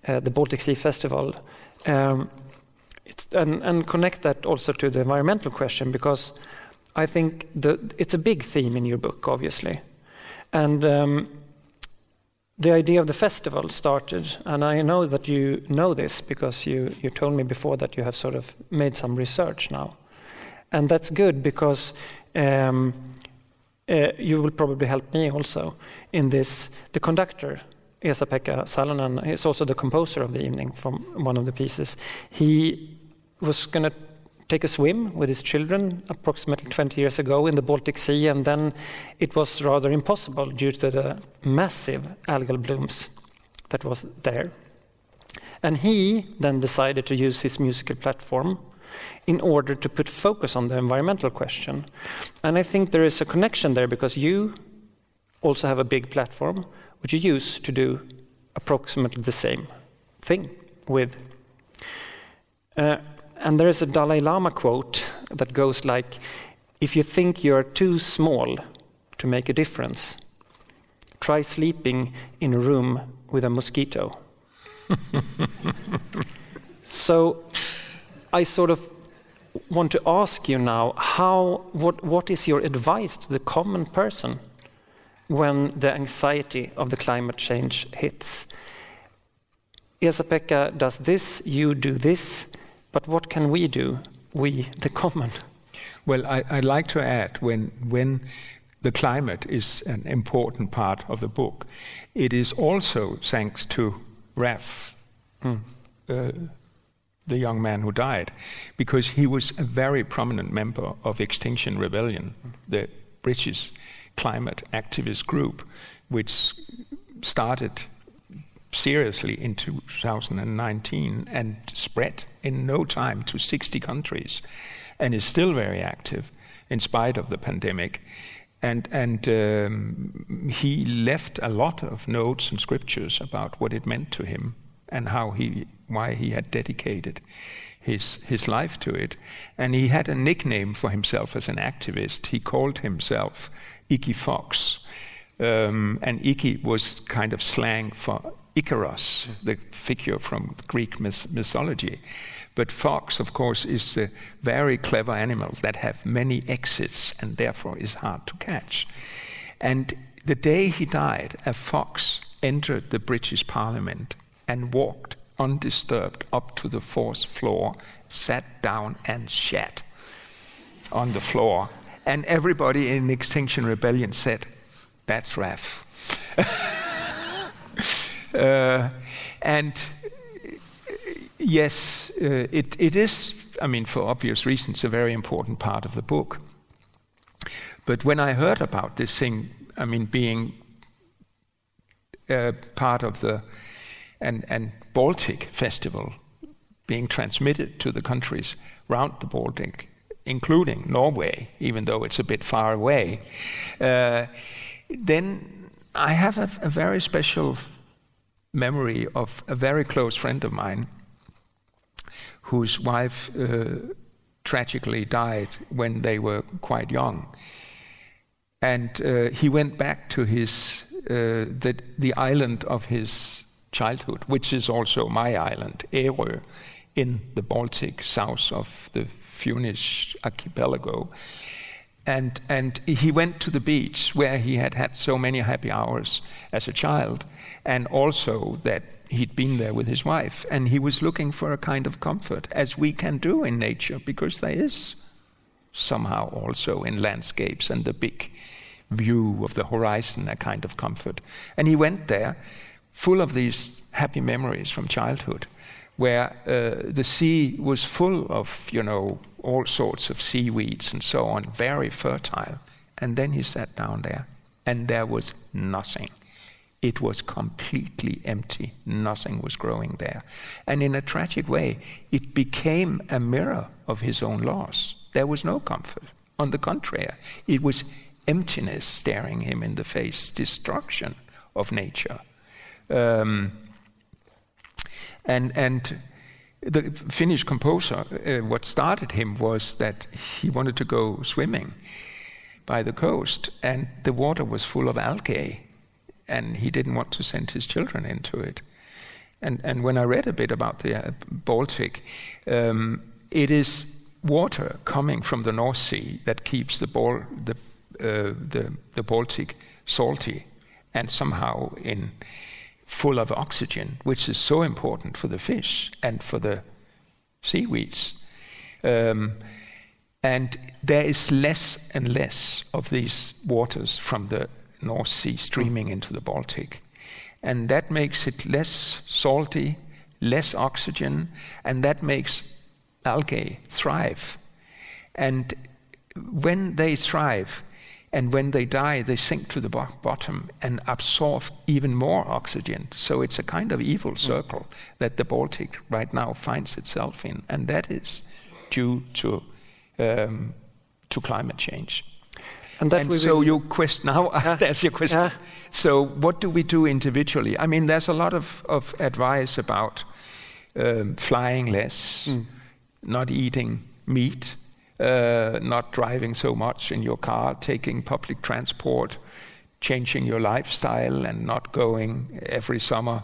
uh, the Baltic Sea Festival, um, and, and, connect that also to the environmental question because I think the, it's a big theme in your book, obviously. And um, the idea of the festival started, and I know that you know this because you, you told me before that you have sort of made some research now. And that's good because um, uh, you will probably help me also in this. The conductor, Esa-Pekka Salonen, is also the composer of the evening from one of the pieces. He was going to take a swim with his children approximately 20 years ago in the Baltic Sea, and then it was rather impossible due to the massive algal blooms that was there. And he then decided to use his musical platform in order to put focus on the environmental question. And I think there is a connection there because you also have a big platform which you use to do approximately the same thing with. Uh, and there is a Dalai Lama quote that goes like If you think you're too small to make a difference, try sleeping in a room with a mosquito. so I sort of want to ask you now how, what, what is your advice to the common person when the anxiety of the climate change hits? Esa-Pekka does this, you do this. But what can we do, we, the common? Well, I, would like to add when, when the climate is an important part of the book, it is also thanks to Raf, mm. uh, the young man who died, because he was a very prominent member of Extinction Rebellion, the British climate activist group, which started seriously in 2019 and spread in no time to 60 countries and is still very active in spite of the pandemic. And, and um, he left a lot of notes and scriptures about what it meant to him and how he, why he had dedicated his, his life to it. And he had a nickname for himself as an activist. He called himself Icky Fox. Um, and Iki was kind of slang for Icarus, the figure from Greek mythology. But fox, of course, is a very clever animal that have many exits and therefore is hard to catch. And the day he died, a fox entered the British Parliament and walked undisturbed up to the fourth floor, sat down and shat on the floor. And everybody in Extinction Rebellion said, That's Raf. Uh, and yes, uh, it, it is, I mean, for obvious reasons, a very important part of the book. But when I heard about this thing, I mean, being uh, part of the and, and Baltic Festival being transmitted to the countries round the Baltic, including Norway, even though it's a bit far away, uh, then I have a, a, very special memory of a very close friend of mine whose wife uh, tragically died when they were quite young. And uh, he went back to his, uh, the, the island of his childhood, which is also my island, Ærø, in the Baltic, south of the Finnish archipelago. And, and he went to the beach where he had had so many happy hours as a child, and also that he'd been there with his wife, and he was looking for a kind of comfort, as we can do in nature, because there is somehow also in landscapes and the big view of the horizon a kind of comfort. And he went there full of these happy memories from childhood, where uh, the sea was full of, you know, all sorts of seaweeds and so on, very fertile. And then he sat down there, and there was nothing. It was completely empty. Nothing was growing there. And in a tragic way, it became a mirror of his own loss. There was no comfort. On the contrary, it was emptiness staring him in the face, destruction of nature. Um, and, and the Finnish composer, uh, what started him was that he wanted to go swimming by the coast, and the water was full of algae, and he didn't want to send his children into it. And, and when I read a bit about the uh, Baltic, um, it is water coming from the North Sea that keeps the, ball, the, uh, the, the Baltic salty and somehow in full of oxygen, which is so important for the fish and for the seaweeds. Um, and there is less and less of these waters from the North Sea streaming into the Baltic. And that makes it less salty, less oxygen, and that makes algae thrive. And when they thrive, and when they die, they sink to the bo- bottom and absorb even more oxygen. So it's a kind of evil mm. circle that the Baltic right now finds itself in, and that is due to um, to climate change. And, and so your question now, yeah. there's your question. Yeah. So what do we do individually? I mean, there's a lot of, of advice about um, flying less, mm. not eating meat, Uh, not driving so much in your car, taking public transport, changing your lifestyle, and not going every summer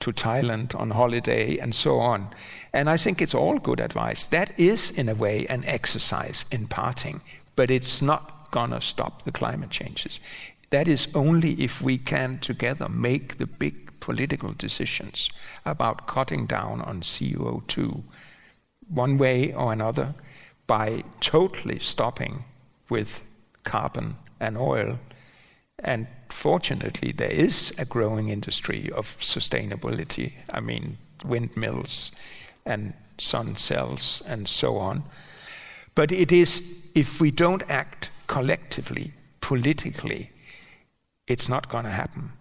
to Thailand on holiday, and so on. And I think it's all good advice. That is, in a way, an exercise in parting, but it's not gonna stop the climate changes. That is only if we can together make the big political decisions about cutting down on CO2 one way or another by totally stopping with carbon and oil. And fortunately, there is a growing industry of sustainability. I mean, windmills and sun cells and so on. But it is, if we don't act collectively, politically, it's not going to happen.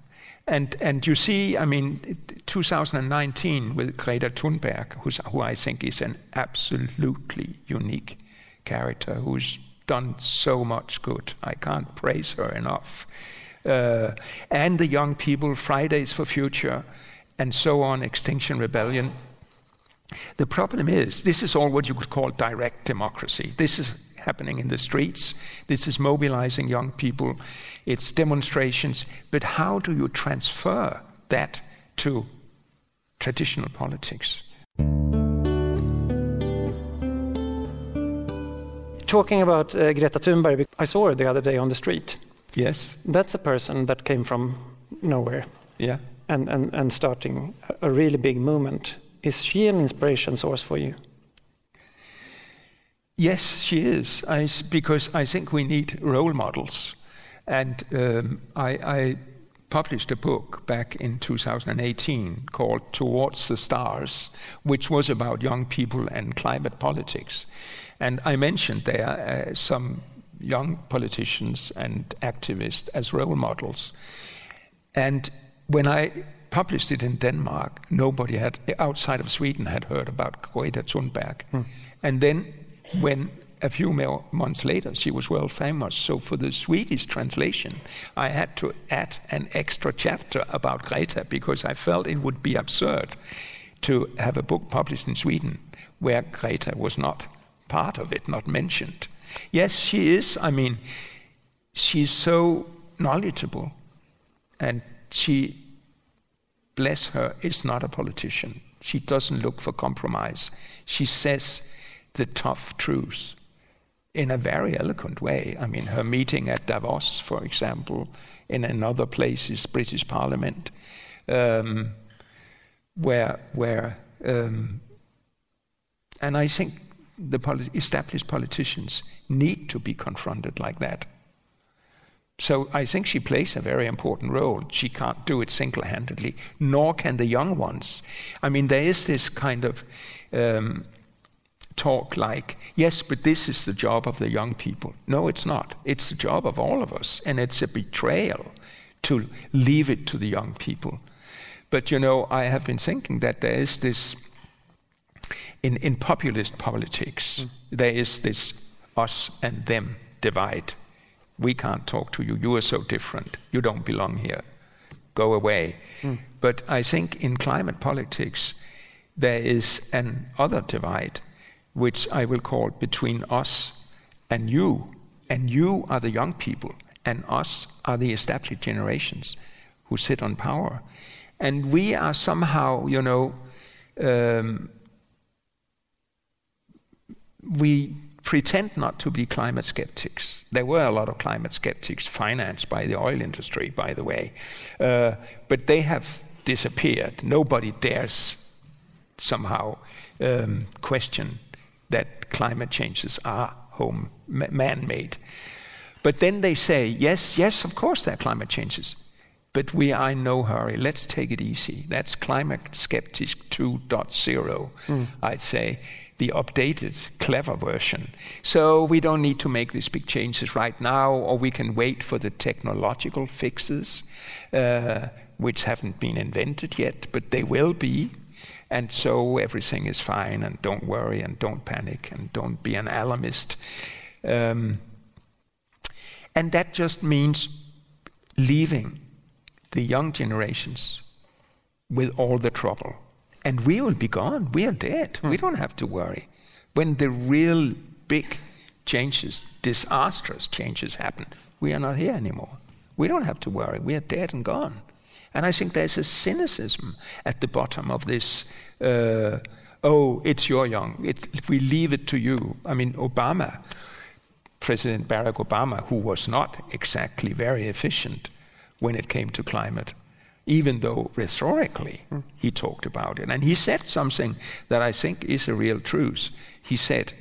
And, and you see, I mean, 2019 with Greta Thunberg, who I think is an absolutely unique character who's done so much good. I can't praise her enough. Uh, and the young people, Fridays for Future, and so on, Extinction Rebellion. The problem is, this is all what you could call direct democracy. This is happening in the streets. This is mobilizing young people. It's demonstrations. But how do you transfer that to traditional politics? Talking about uh, Greta Thunberg, I saw her the other day on the street. Yes. That's a person that came from nowhere. Yeah. And, and, and starting a really big movement. Is she an inspiration source for you? Yes, she is, I, because I think we need role models. And um, I, I, published a book back in 2018 called Towards the Stars, which was about young people and climate politics. And I mentioned there uh, some young politicians and activists as role models. And when I published it in Denmark, nobody had, outside of Sweden, had heard about Greta Thunberg. Hmm. And then when a few more months later, she was world famous. So for the Swedish translation, I had to add an extra chapter about Greta because I felt it would be absurd to have a book published in Sweden where Greta was not part of it, not mentioned. Yes, she is. I mean, she's so knowledgeable, and she, bless her, is not a politician. She doesn't look for compromise. She says the tough truths in a very eloquent way. I mean, her meeting at Davos, for example, in another place is British Parliament, um, where, where um, and I think the established politicians need to be confronted like that. So I think she plays a very important role. She can't do it single handedly, nor can the young ones. I mean, there is this kind of um, talk like, yes, but this is the job of the young people. No, it's not. It's the job of all of us, and it's a betrayal to leave it to the young people. But you know, I have been thinking that there is this in, in populist politics, mm. there is this us and them divide. We can't talk to you. You are so different. You don't belong here. Go away. Mm. But I think in climate politics, there is an other divide, which I will call between us and you. And you are the young people, and us are the established generations who sit on power. And we are somehow, you know, um, we pretend not to be climate skeptics. There were a lot of climate skeptics financed by the oil industry, by the way, uh, but they have disappeared. Nobody dares somehow um, question that climate changes are home man made. But then they say, yes, yes, of course there are climate changes. But we are in no hurry. Let's take it easy. That's climate skeptic 2.0, mm. I'd say the updated, clever version. So we don't need to make these big changes right now, or we can wait for the technological fixes, uh, which haven't been invented yet, but they will be. And so everything is fine, and don't worry, and don't panic, and don't be an alarmist. Um, and that just means leaving the young generations with all the trouble and we will be gone. We are dead. We don't have to worry. When the real big changes, disastrous changes happen, we are not here anymore. We don't have to worry. We are dead and gone. And I think there's a cynicism at the bottom of this. Uh, oh, it's your young. It, we leave it to you. I mean, Obama, President Barack Obama, who was not exactly very efficient when it came to climate, even though rhetorically mm. he talked about it. And he said something that I think is a real truth. He said,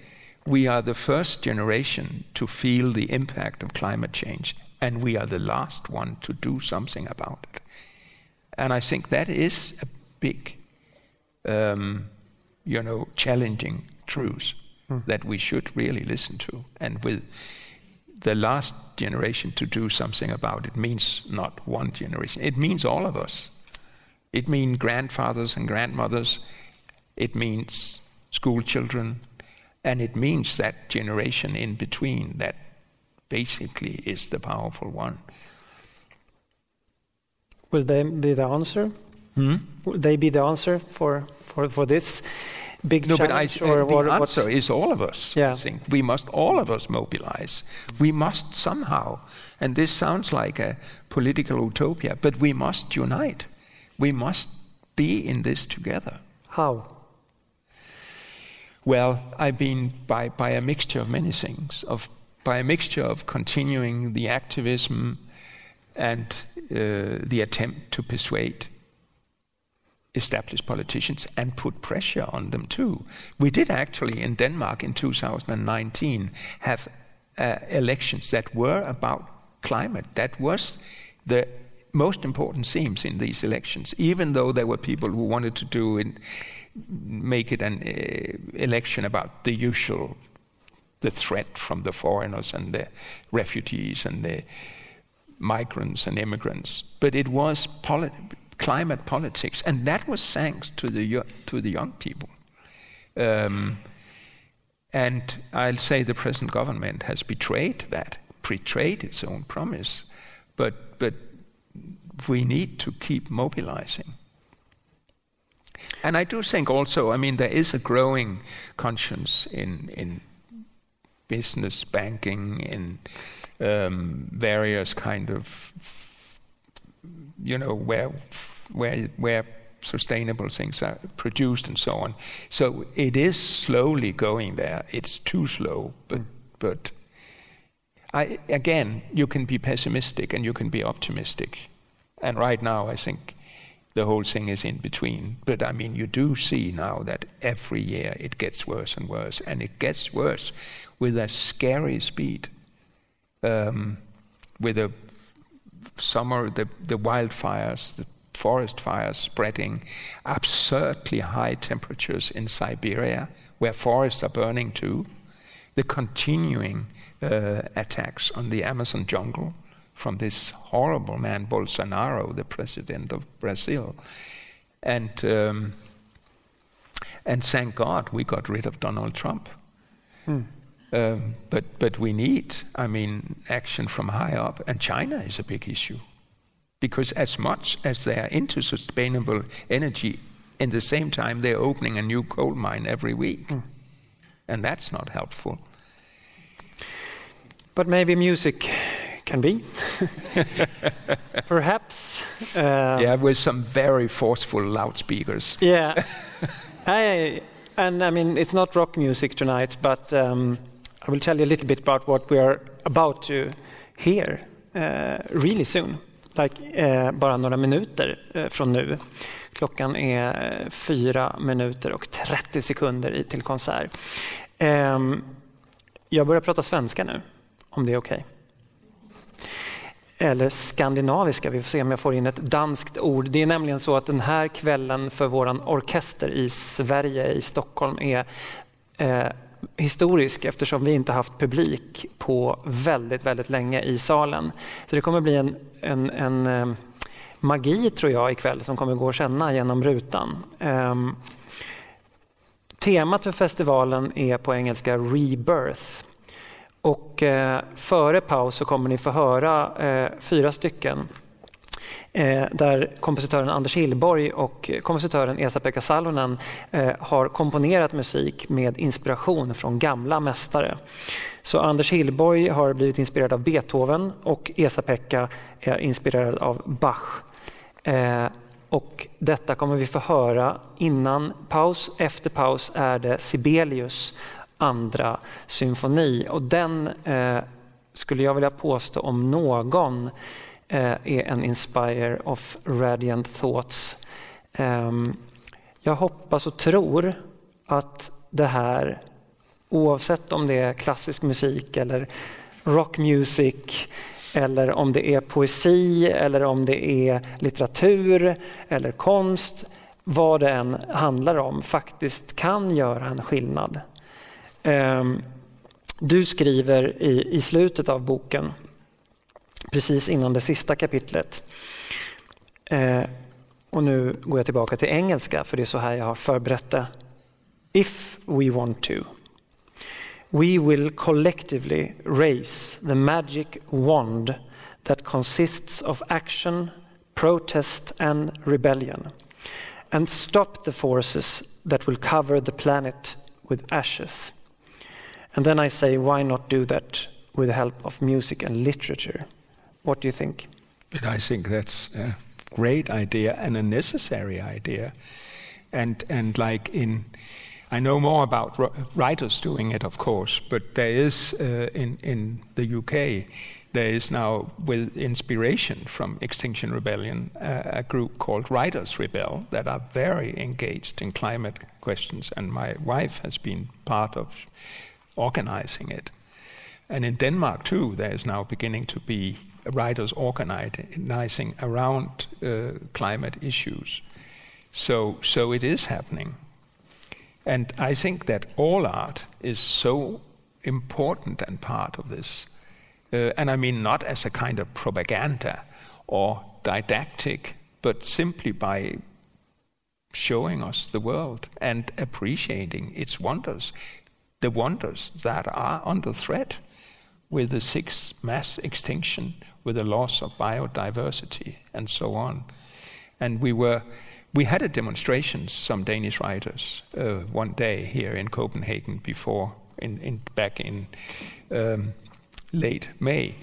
We are the first generation to feel the impact of climate change, and we are the last one to do something about it. And I think that is a big, um, you know, challenging truth mm. that we should really listen to. And with the last generation to do something about it means not one generation, it means all of us. It means grandfathers and grandmothers, it means school children, and it means that generation in between that basically is the powerful one. Will they be the answer? Hmm? Will they be the answer for, for, for this? Big no, challenge? but I, or the what, answer is all of us. Yeah. I think we must all of us mobilize. We must somehow, and this sounds like a political utopia, but we must unite. We must be in this together. How? Well, I've been by, by a mixture of many things, of by a mixture of continuing the activism and uh, the attempt to persuade established politicians and put pressure on them too. We did actually in Denmark in 2019 have uh, elections that were about climate. That was the most important themes in these elections, even though there were people who wanted to do make it an uh, election about the usual, the threat from the foreigners and the refugees and the migrants and immigrants. But it was politics climate politics, and that was thanks to the to the young people. Um, And I'll say the present government has betrayed that, betrayed its own promise. But, but we need to keep mobilizing. And I do think also, I mean, there is a growing conscience in, in business, banking, in um, various kind of, you know, where, where, where sustainable things are produced and so on. So it is slowly going there. It's too slow, but, but I, again, you can be pessimistic and you can be optimistic. And right now, I think the whole thing is in between. But I mean, you do see now that every year it gets worse and worse, and it gets worse with a scary speed. Um, with the summer, the, the wildfires, the forest fires spreading, absurdly high temperatures in Siberia, where forests are burning too, the continuing uh, attacks on the Amazon jungle from this horrible man, Bolsonaro, the president of Brazil. And, um, and thank God we got rid of Donald Trump. Hmm. Um, but, but we need, I mean, action from high up, and China is a big issue. Because as much as they are into sustainable energy, in the same time they're opening a new coal mine every week. Mm. And that's not helpful. But maybe music can be. Perhaps. Uh, yeah, with some very forceful loudspeakers. Yeah. I, and I mean, it's not rock music tonight, but um, I will tell you a little bit about what we are about to hear uh, really soon. Like, uh, bara några minuter uh, från nu. Klockan är fyra minuter och 30 sekunder till konsert. Um, jag börjar prata svenska nu, om det är okej. Okay eller skandinaviska. Vi får se om jag får in ett danskt ord. Det är nämligen så att den här kvällen för vår orkester i Sverige, i Stockholm, är eh, historisk eftersom vi inte haft publik på väldigt, väldigt länge i salen. Så det kommer bli en, en, en eh, magi tror jag ikväll som kommer gå att känna genom rutan. Um, temat för festivalen är på engelska Rebirth. Och eh, före paus så kommer ni få höra eh, fyra stycken Eh, där kompositören Anders Hillborg och kompositören Esa-Pekka Salonen eh, har komponerat musik med inspiration från gamla mästare. Så Anders Hillborg har blivit inspirerad av Beethoven och Esa-Pekka är inspirerad av Bach. Eh, och detta kommer vi få höra innan paus. Efter paus är det Sibelius andra symfoni. Och den skulle jag vilja påstå om någon Eh, är en inspire of radiant thoughts. Ehm, jag hoppas och tror att det här, oavsett om det är klassisk musik eller rock music eller om det är poesi eller om det är litteratur eller konst, vad det än handlar om, faktiskt kan göra en skillnad. Ehm, du skriver i, i slutet av boken, precis innan det sista kapitlet, eh, och nu går jag tillbaka till engelska för det är så här jag har förberett det. If we want to, we will collectively raise the magic wand that consists of action, protest and rebellion and stop the forces that will cover the planet with ashes. And then I say, why not do that with the help of music and literature? What do you think? But I think that's a great idea and a necessary idea. And, and like in, I know more about writers doing it, of course, but there is uh, in, in the UK, there is now, with inspiration from Extinction Rebellion, uh, a group called Writers Rebel that are very engaged in climate questions, and my wife has been part of organizing it. And in Denmark, too, there is now beginning to be writers organizing around uh, climate issues. So, so it is happening. And I think that all art is so important and part of this. Uh, and I mean not as a kind of propaganda or didactic, but simply by showing us the world and appreciating its wonders the wonders that are under threat with the sixth mass extinction, with the loss of biodiversity, and so on. And we were, we had a demonstration, some Danish writers, uh, one day here in Copenhagen before, in, in back in um, late May.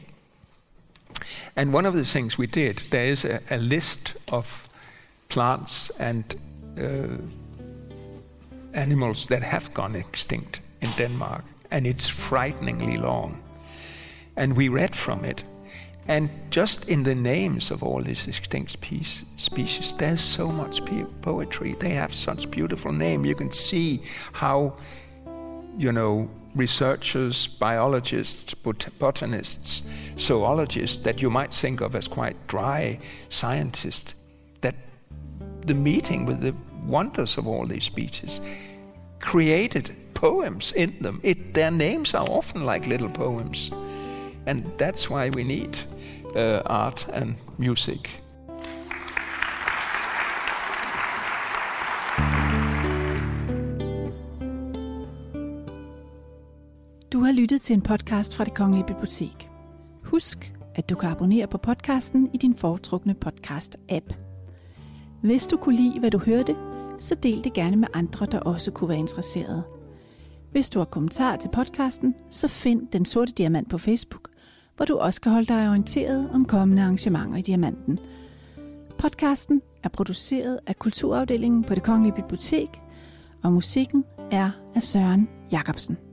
And one of the things we did, there is a, a list of plants and uh, animals that have gone extinct in Denmark, and it's frighteningly long. And we read from it. And just in the names of all these extinct species, there's so much poetry. They have such beautiful name. You can see how, you know, researchers, biologists, bot- botanists, zoologists that you might think of as quite dry scientists, that the meeting with the wonders of all these species created poems in them. It, their names are often like little poems. And that's why we need uh, art and music. Du har lyttet til en podcast fra Det Kongelige Bibliotek. Husk, at du kan abonnere på podcasten i din foretrukne podcast-app. Hvis du kunne lide, hvad du hørte, så del det gerne med andre, der også kunne være interesserede. Hvis du har kommentarer til podcasten, så find Den Sorte Diamant på Facebook, hvor du også kan holde dig orienteret om kommende arrangementer i Diamanten. Podcasten er produceret af Kulturafdelingen på Det Kongelige Bibliotek, og musikken er af Søren Jacobsen.